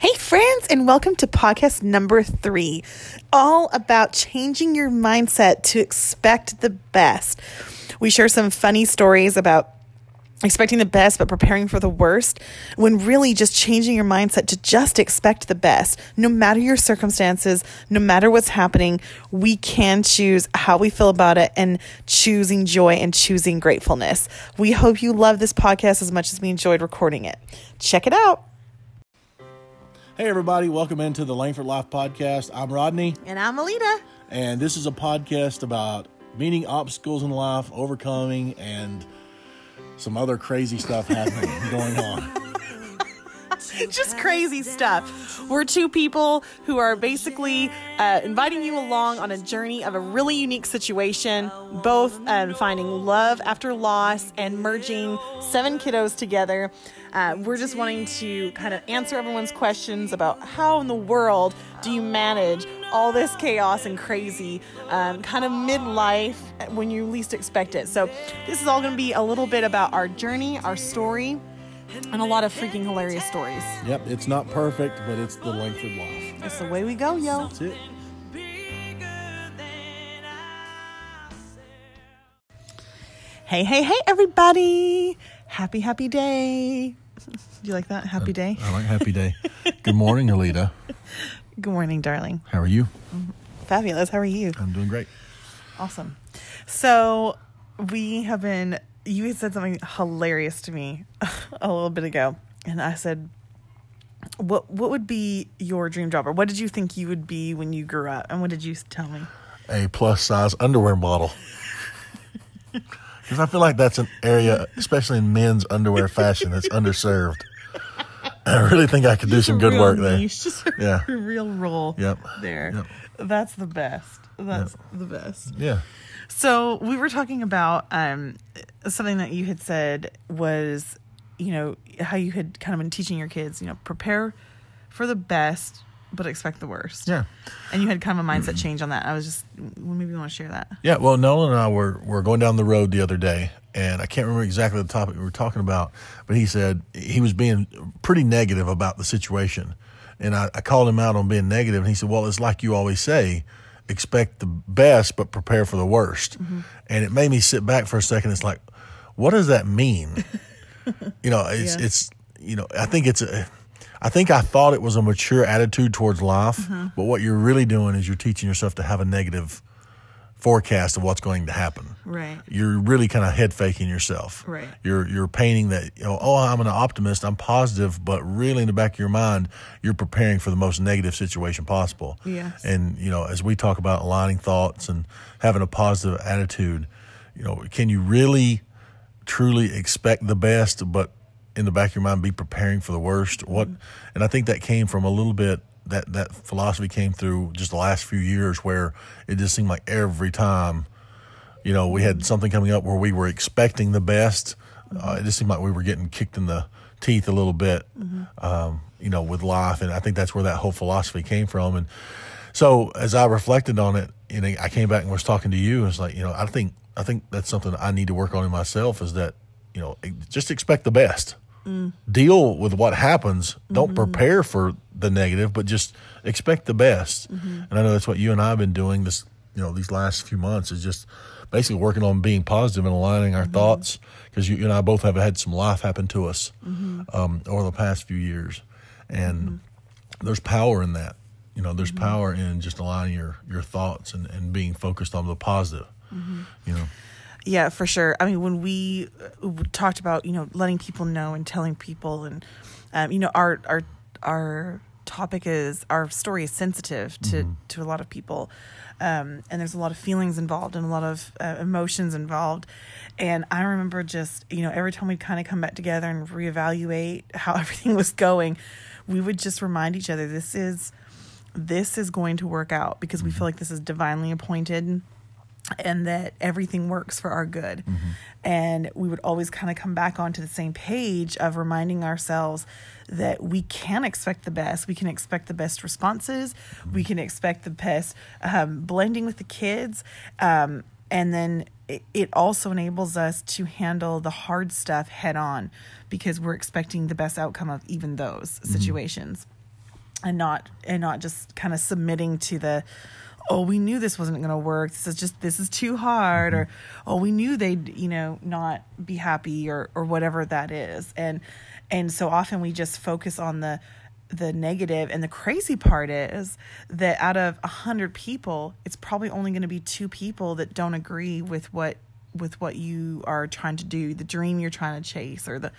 Hey, friends, and welcome to podcast number three, all about changing your mindset to expect the best. We share some funny stories about expecting the best but preparing for the worst when really just changing your mindset to just expect the best. No matter your circumstances no matter what's happening we can choose how we feel about it and choosing joy and choosing gratefulness. We hope you love this podcast as much as we enjoyed recording it. Check it out Hey, everybody, welcome into the Langford Life Podcast. I'm Rodney, and i'm alita and this is a podcast about meeting obstacles in life, overcoming, and some other crazy stuff happening going on. just crazy stuff. We're two people who are basically uh, inviting you along on a journey of a really unique situation, both um, finding love after loss and merging seven kiddos together. Uh, we're just wanting to kind of answer everyone's questions about how in the world do you manage all this chaos and crazy um, kind of midlife when you least expect it. So, this is all going to be a little bit about our journey, our story and a lot of freaking hilarious stories. Yep, it's not perfect, but it's the Langford Life. That's the way we go, yo. That's it. Hey, hey, hey, everybody. Happy, happy day. Do you like that? Happy uh, day? I like Happy Day. Good morning, Alita. Good morning, darling. How are you? Fabulous. How are you? I'm doing great. Awesome. So, we have been, you had said something hilarious to me a little bit ago. And I said, what what would be your dream job or what did you think you would be when you grew up and what did you tell me A plus size underwear model. Because I feel like that's an area, especially in men's underwear fashion, that's underserved. I really think I could do some good work there. niche, just a Yeah. real role Yep. there. Yep. That's the best. That's the best. Yeah. So we were talking about um, something that you had said was, you know, how you had kind of been teaching your kids, you know, prepare for the best but expect the worst. Yeah. And you had kind of a mindset change on that. I was just maybe you want to share that. Yeah, well, Nolan and I were, were going down the road the other day, and I can't remember exactly the topic we were talking about, but he said he was being pretty negative about the situation. And I, I called him out on being negative, and he said, Well, it's like you always say expect the best, but prepare for the worst. Mm-hmm. And it made me sit back for a second. It's like, what does that mean? you know, it's, Yeah. it's, you know, I think it's a, I think I thought it was a mature attitude towards life, uh-huh. but what you're really doing is you're teaching yourself to have a negative forecast of what's going to happen. Right. You're really kind of head faking yourself. Right. You're you're painting that you know, oh, I'm an optimist, I'm positive, but really in the back of your mind, you're preparing for the most negative situation possible. Yes. And you know, as we talk about aligning thoughts and having a positive attitude, you know, can you really truly expect the best but in the back of your mind be preparing for the worst? What mm-hmm. and I think that came from a little bit that that philosophy came through just the last few years where it just seemed like every time you know, we had something coming up where we were expecting the best. Uh, it just seemed like we were getting kicked in the teeth a little bit, um, you know, with life. And I think that's where that whole philosophy came from. And so as I reflected on it, you know, I came back and was talking to you. And it's like, you know, I think, I think that's something I need to work on in myself is that, you know, just expect the best. Deal with what happens. Don't mm-hmm. prepare for the negative, but just expect the best. Mm-hmm. And I know that's what you and I have been doing this, you know, these last few months is just basically working on being positive and aligning our mm-hmm. thoughts because you, you and I both have had some life happen to us um, over the past few years, and there's power in that. You know, there's power in just aligning your your thoughts and, and being focused on the positive. You know, Yeah, for sure. I mean, when we uh, talked about you know letting people know and telling people, and um, you know our our our topic is our story is sensitive to to a lot of people, um, and there's a lot of feelings involved and a lot of uh, emotions involved. And I remember just you know every time we'd kind of come back together and reevaluate how everything was going, we would just remind each other this is this is going to work out because we feel like this is divinely appointed and that everything works for our good. And we would always kind of come back onto the same page of reminding ourselves that we can expect the best. We can expect the best responses. We can expect the best um, blending with the kids. Um, and then it, it also enables us to handle the hard stuff head on because we're expecting the best outcome of even those situations. and not and not just kind of submitting to the oh we knew this wasn't going to work. This is just this is too hard or mm-hmm. oh we knew they'd you know not be happy or or whatever that is. And and so often we just focus on the the negative. And the crazy part is that out of a hundred people it's probably only going to be two people that don't agree with what with what you are trying to do the dream you're trying to chase or the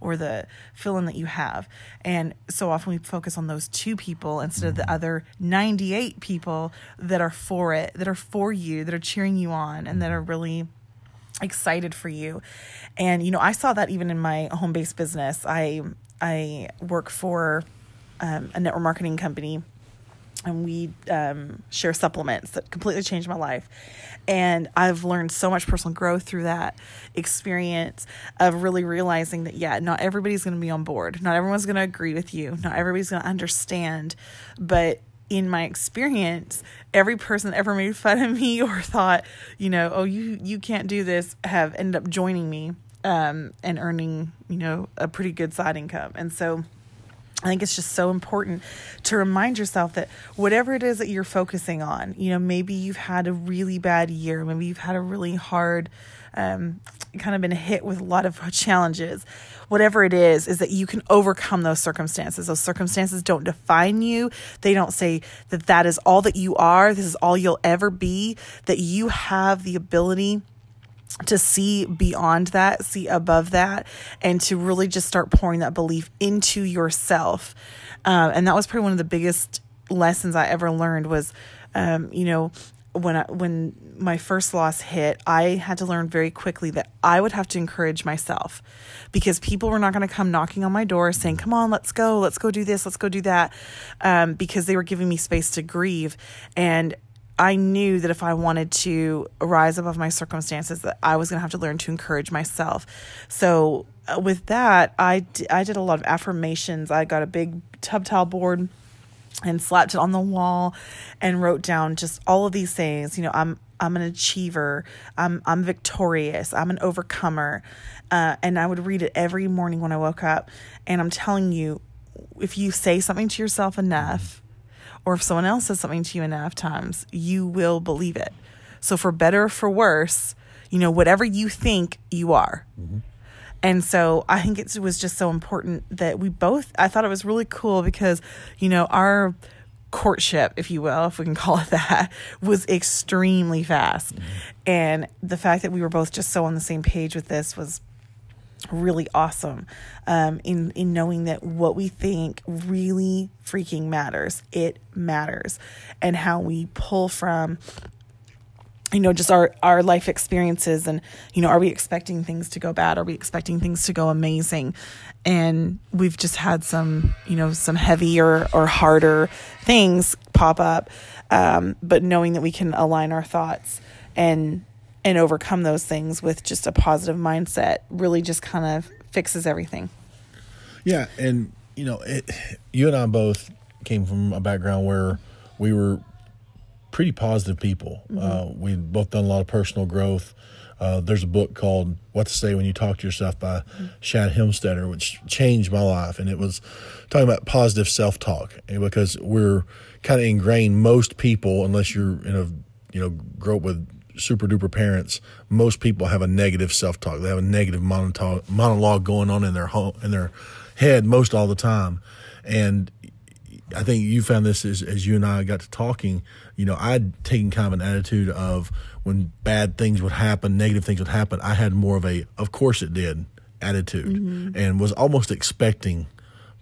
or the feeling that you have. And so often we focus on those two people instead of the other 98 people that are for it that are for you that are cheering you on and that are really excited for you. And you know i saw that even in my home-based business. I i work for um, a network marketing company and we um, share supplements that completely changed my life. And I've learned so much personal growth through that experience of really realizing that, yeah, not everybody's going to be on board. Not everyone's going to agree with you. Not everybody's going to understand. But in my experience, every person that ever made fun of me or thought, you know, oh, you, you can't do this, have ended up joining me um, and earning, you know, a pretty good side income. And so, I think it's just so important to remind yourself that whatever it is that you're focusing on, you know, maybe you've had a really bad year, maybe you've had a really hard, um, kind of been hit with a lot of challenges. Whatever it is, is that you can overcome those circumstances. Those circumstances don't define you. They don't say that that is all that you are. This is all you'll ever be. That you have the ability to see beyond that, see above that, and to really just start pouring that belief into yourself. Um, and that was probably one of the biggest lessons I ever learned was, um, you know, when I, when my first loss hit, I had to learn very quickly that I would have to encourage myself because people were not going to come knocking on my door saying, "Come on, let's go, let's go do this, let's go do that," um, because they were giving me space to grieve, and I knew that if I wanted to rise above my circumstances, that I was going to have to learn to encourage myself. So uh, with that, I, d- I did a lot of affirmations. I got a big tub towel board and slapped it on the wall and wrote down just all of these things. You know, I'm I'm an achiever. I'm I'm victorious. I'm an overcomer. Uh, and I would read it every morning when I woke up. And I'm telling you, if you say something to yourself enough or if someone else says something to you enough times, you will believe it. So, for better or for worse, you know, whatever you think, you are. Mm-hmm. And so I think it was just so important that we both, I thought it was really cool because, you know, our courtship, if you will, if we can call it that, was extremely fast. Mm-hmm. And the fact that we were both just so on the same page with this was really awesome um, in in knowing that what we think really freaking matters. It matters, and how we pull from you know just our our life experiences and you know are we expecting things to go bad are we expecting things to go amazing and we've just had some you know some heavier or harder things pop up um, but knowing that we can align our thoughts and and overcome those things with just a positive mindset really just kind of fixes everything. Yeah, and you know, it, you and I both came from a background where we were pretty positive people. Mm-hmm. Uh, we both done a lot of personal growth. Uh, there's a book called What to Say When You Talk to Yourself by mm-hmm. Shad Helmstetter, which changed my life. And it was talking about positive self talk because we're kind of ingrained, most people, unless you're in a, you know, grow up with super duper parents, most people have a negative self talk. They have a negative monologue, monologue going on in their home in their head most all the time. And I think you found this as, as you and I got to talking. You know, I'd taken kind of an attitude of when bad things would happen, negative things would happen. I had more of a, of course it did, attitude, mm-hmm. and was almost expecting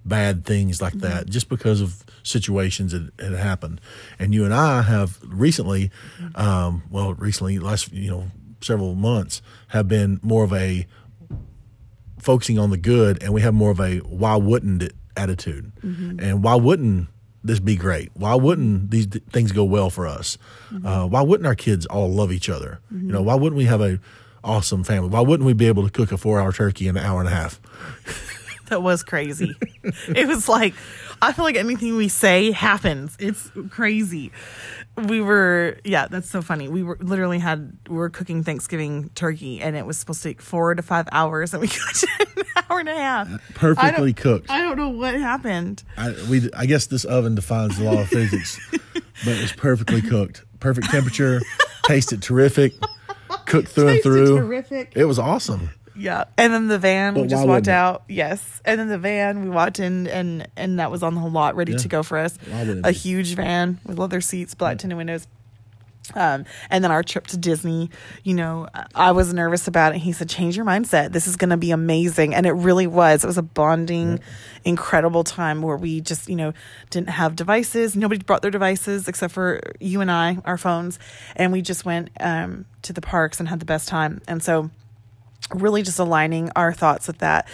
bad things like mm-hmm. that just because of situations that had happened. And you and I have recently, um, well, recently, last, you know, several months, have been more of a focusing on the good and we have more of a why wouldn't it attitude. Mm-hmm. And why wouldn't this be great? Why wouldn't these things go well for us? Mm-hmm. Uh, why wouldn't our kids all love each other? Mm-hmm. You know, why wouldn't we have a awesome family? Why wouldn't we be able to cook a four hour turkey in an hour and a half? that was crazy. it was like I feel like anything we say happens. It's crazy. we were yeah that's so funny we were literally had we were cooking thanksgiving turkey and it was supposed to take four to five hours and we cooked it in an hour and a half uh, Perfectly I cooked. i don't know what happened I, we, I guess this oven defines the law of physics, but it's perfectly cooked. Perfect temperature, tasted terrific, cooked through and through. terrific. It was awesome. Yeah and then the van we just walked wouldn't it? out yes and then the van we walked in and and that was on the whole lot ready Yeah. to go for us Why wouldn't it a be? huge van with leather seats black tinted windows um, and then our trip to Disney, you know, I was nervous about it. He said, change your mindset. This is going to be amazing. And it really was. It was a bonding, incredible time where we just, you know, didn't have devices. Nobody brought their devices except for you and I, our phones. And we just went um, to the parks and had the best time. And so, really just aligning our thoughts with that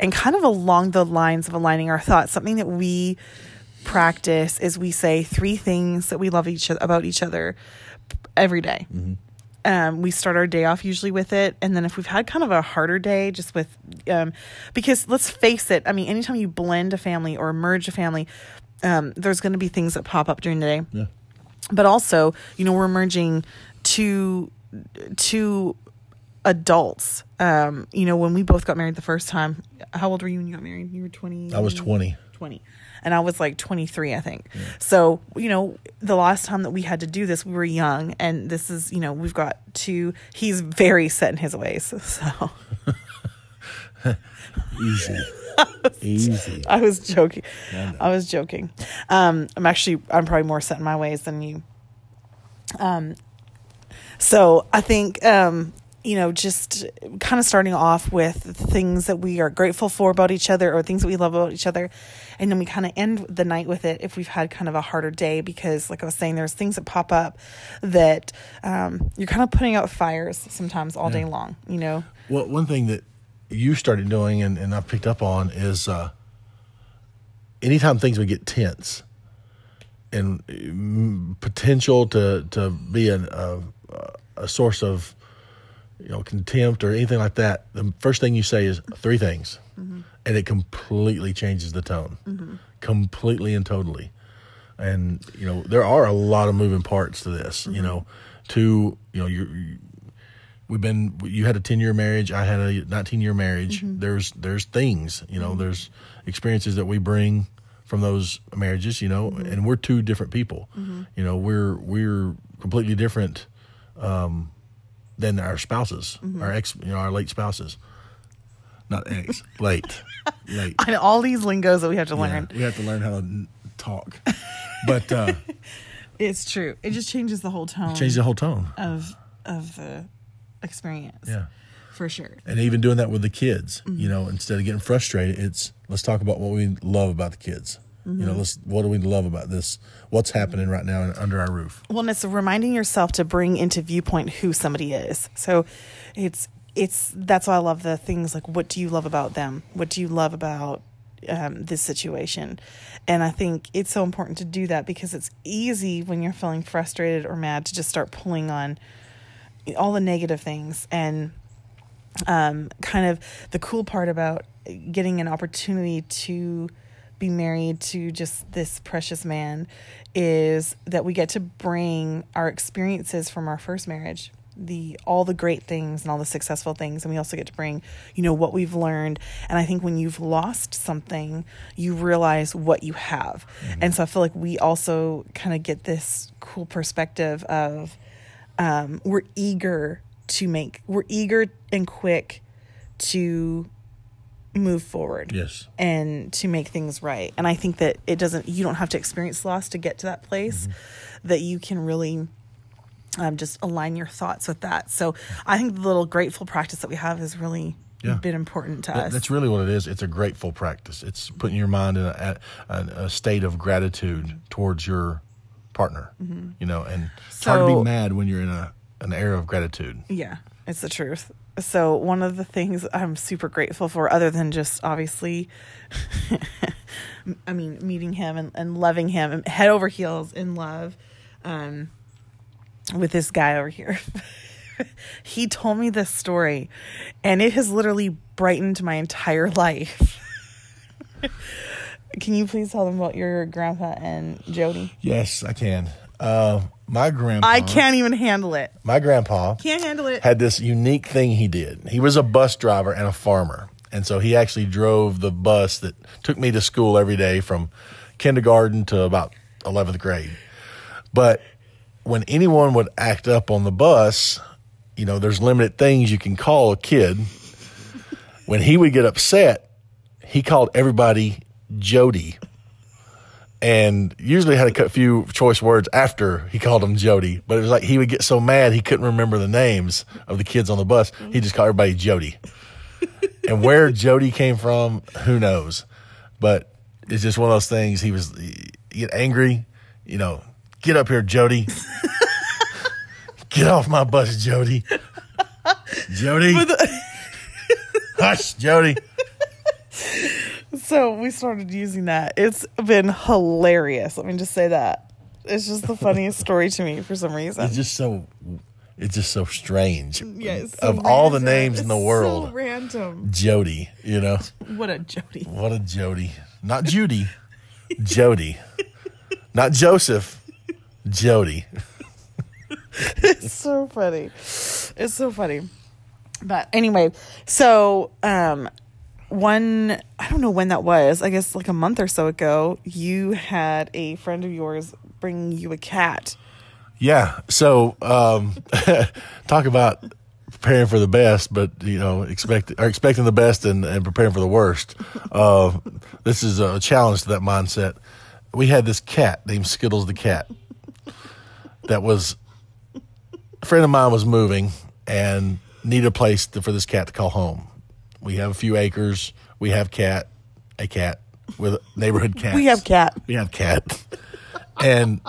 and kind of along the lines of aligning our thoughts something that we practice is we say three things that we love each about each other every day. Um, we start our day off usually with it, and then if we've had kind of a harder day, just with um, because let's face it, I mean, anytime you blend a family or merge a family, um, there's going to be things that pop up during the day Yeah. but also you know we're merging two two adults um you know when we both got married the first time how old were you when you got married you were 20 I was 20. 20 and i was like 23 i think so you know the last time that we had to do this we were young and this is you know we've got two he's very set in his ways so Easy. Easy. I was joking. I was joking. Um, I'm actually I'm probably more set in my ways than you. Um, so I think um, you know just kind of starting off with things that we are grateful for about each other or things that we love about each other, and then we kind of end the night with it if we've had kind of a harder day because like I was saying, there's things that pop up that um, you're kind of putting out fires sometimes all day long. You know. Well, one thing that you started doing and, and I've picked up on is uh, anytime things would get tense and mm, potential to, to be an, a, a source of you know contempt or anything like that, the first thing you say is three things, mm-hmm. and it completely changes the tone, mm-hmm. completely and totally. And you know there are a lot of moving parts to this. You mm-hmm. know, to you know you're we've been you had a 10 year marriage i had a 19 year marriage there's there's things you know there's experiences that we bring from those marriages you know and we're two different people. You know we're we're completely different um than our spouses our ex you know our late spouses not ex late late And all these lingos that we have to Yeah, learn. we have to learn how to talk but uh It's true. It just changes the whole tone. Changes the whole tone of of the experience. yeah for sure. and even doing that with the kids Mm-hmm. you know instead of getting frustrated it's let's talk about what we love about the kids you know let's what do we love about this what's happening right now under our roof Well, and it's reminding yourself to bring into viewpoint who somebody is. So, it's it's that's why I love the things like what do you love about them? What do you love about um, this situation? And I think it's so important to do that because it's easy when you're feeling frustrated or mad to just start pulling on all the negative things and um, kind of the cool part about getting an opportunity to be married to just this precious man is that we get to bring our experiences from our first marriage the all the great things and all the successful things. And we also get to bring you know what we've learned. And i think when you've lost something you realize what you have. And so i feel like we also kind of get this cool perspective of um, we're eager to make we're eager and quick to move forward yes. and to make things right. And i think that it doesn't you don't have to experience loss to get to that place that you can really um, just align your thoughts with that. So i think the little grateful practice that we have has really Yeah. been important to That- us. that's really what it is. It's a grateful practice. It's putting your mind in a, a, a state of gratitude towards your partner you know and it's hard to be mad when you're in a an era of gratitude. Yeah, it's the truth. So one of the things I'm super grateful for, other than just obviously, I mean, meeting him and, and loving him and head over heels in love, um, with this guy over here. he told me this story, and it has literally brightened my entire life. Can you please tell them about your grandpa and Jody? Yes, I can. Uh, My grandpa. I can't even handle it. My grandpa Can't handle it. had this unique thing he did. He was a bus driver and a farmer. And so he actually drove the bus that took me to school every day from kindergarten to about 11th grade. But when anyone would act up on the bus, you know, there's limited things you can call a kid. When he would get upset, he called everybody Jody. And usually had a few choice words after he called them Jody. But it was like he would get so mad he couldn't remember the names of the kids on the bus. He just called everybody Jody. and where Jody came from, who knows? But it's just one of those things. He was he get angry, you know, get up here, Jody. get off my bus, Jody. Jody. Hush, Jody. So we started using that. It's been hilarious. Let me just say that. It's just the funniest story to me for some reason. It's just so it's just so strange. Yeah, it's so of all the random. names in the world, So random. Jody, you know. What a Jody. What a Jody. Not Judy. Jody. Not Joseph. Jody. It's so funny. It's so funny. But anyway, so um one I don't know when that was. I guess like a month or so ago, you had a friend of yours bring you a cat. Yeah. So um talk about preparing for the best, but you know, expect or expecting the best and, and preparing for the worst. Uh, this is a challenge to that mindset. We had this cat named Skittles the cat that was a friend of mine was moving and needed a place to, for this cat to call home. We have a few acres. We have cat, a cat with neighborhood cats. We have cat. We have cat. and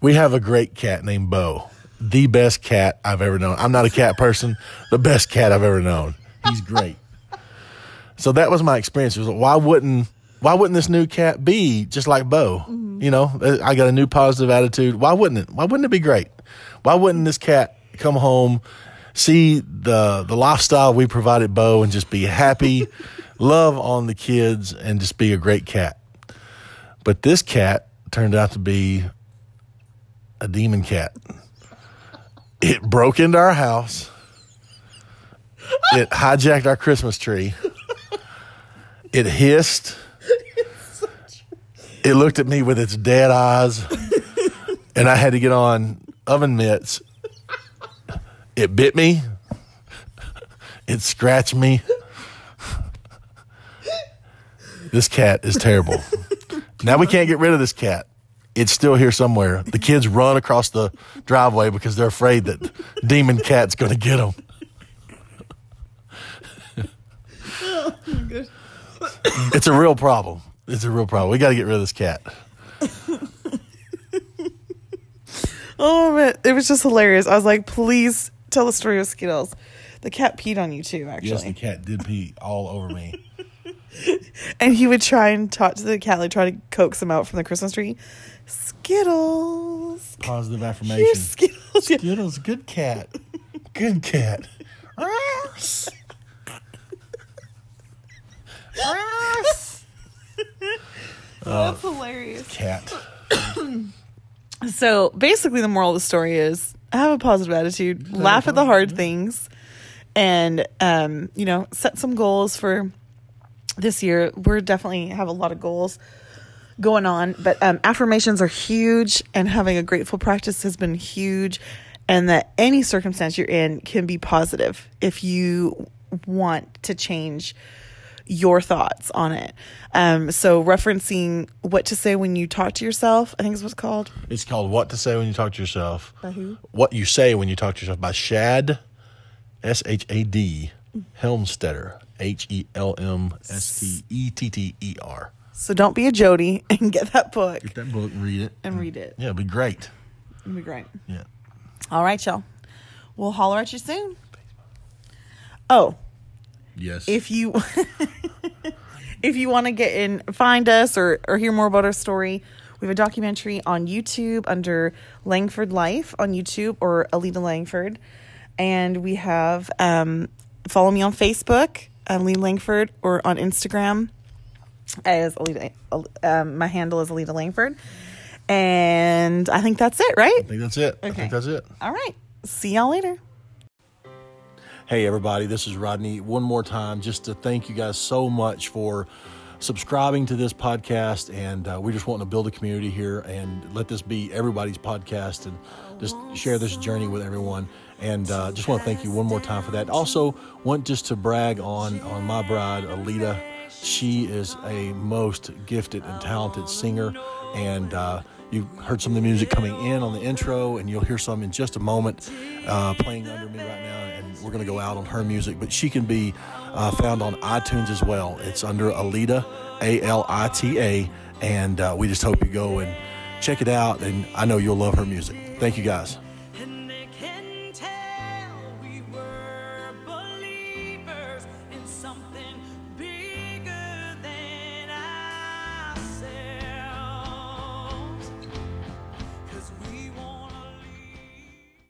we have a great cat named Bo. The best cat I've ever known. I'm not a cat person. The best cat I've ever known. He's great. So that was my experience. It was like, why wouldn't why wouldn't this new cat be just like Bo? Mm-hmm. You know, I got a new positive attitude. Why wouldn't it? Why wouldn't it be great? Why wouldn't this cat come home, see the the lifestyle we provided Bo, and just be happy, love on the kids, and just be a great cat? But this cat turned out to be a demon cat. It broke into our house. It hijacked our Christmas tree. It hissed. It looked at me with its dead eyes, and I had to get on oven mitts. It bit me. It scratched me. This cat is terrible. Now we can't get rid of this cat. It's still here somewhere. The kids run across the driveway because they're afraid that demon cat's going to get them. It's a real problem. It's a real problem. We got to get rid of this cat. Oh, man. It was just hilarious. I was like, please tell the story of Skittles. The cat peed on you too, actually. Yes, the cat did pee all over me. and he would try and talk to the cat, like try to coax him out from the Christmas tree. Skittles. Positive affirmation. Skittles. Skittles, good cat. Good cat. That's oh, hilarious. Cat. So basically, the moral of the story is have a positive attitude, laugh at the hard things, and um, you know, set some goals for this year. We're definitely have a lot of goals going on, but um, affirmations are huge, and having a grateful practice has been huge. And that any circumstance you're in can be positive if you want to change your thoughts on it. Um, so referencing what to say when you talk to yourself, I think is what's called. It's called What to Say When You Talk to Yourself. By who? What You Say When You Talk to Yourself by Shad, S H A D, Helmstetter, H E L M S T E T T E R. So don't be a Jody and get that book Get that book, and read it. and read it. Yeah, it'd be great. It'd be great. Yeah. All right, y'all. We'll holler at you soon. Oh, Yes. if you if you want to get in find us or or hear more about our story we have a documentary on youtube under langford life on youtube or alita langford and we have um follow me on facebook alita langford or on instagram as alita um, my handle is alita langford And I think that's it, right? I think that's it. I think that's it. All right. See y'all later. Hey, everybody, this is Rodney. One more time, just to thank you guys so much for subscribing to this podcast. And uh, we're just wanting to build a community here and let this be everybody's podcast and just share this journey with everyone. And uh, just want to thank you one more time for that. Also, want just to brag on, on my bride, Alita. She is a most gifted and talented singer. And uh, you heard some of the music coming in on the intro, and you'll hear some in just a moment uh, playing under me right now. And we're going to go out on her music, but she can be uh, found on iTunes as well. It's under Alita, A L I T A, and uh, we just hope you go and check it out. And I know you'll love her music. Thank you guys.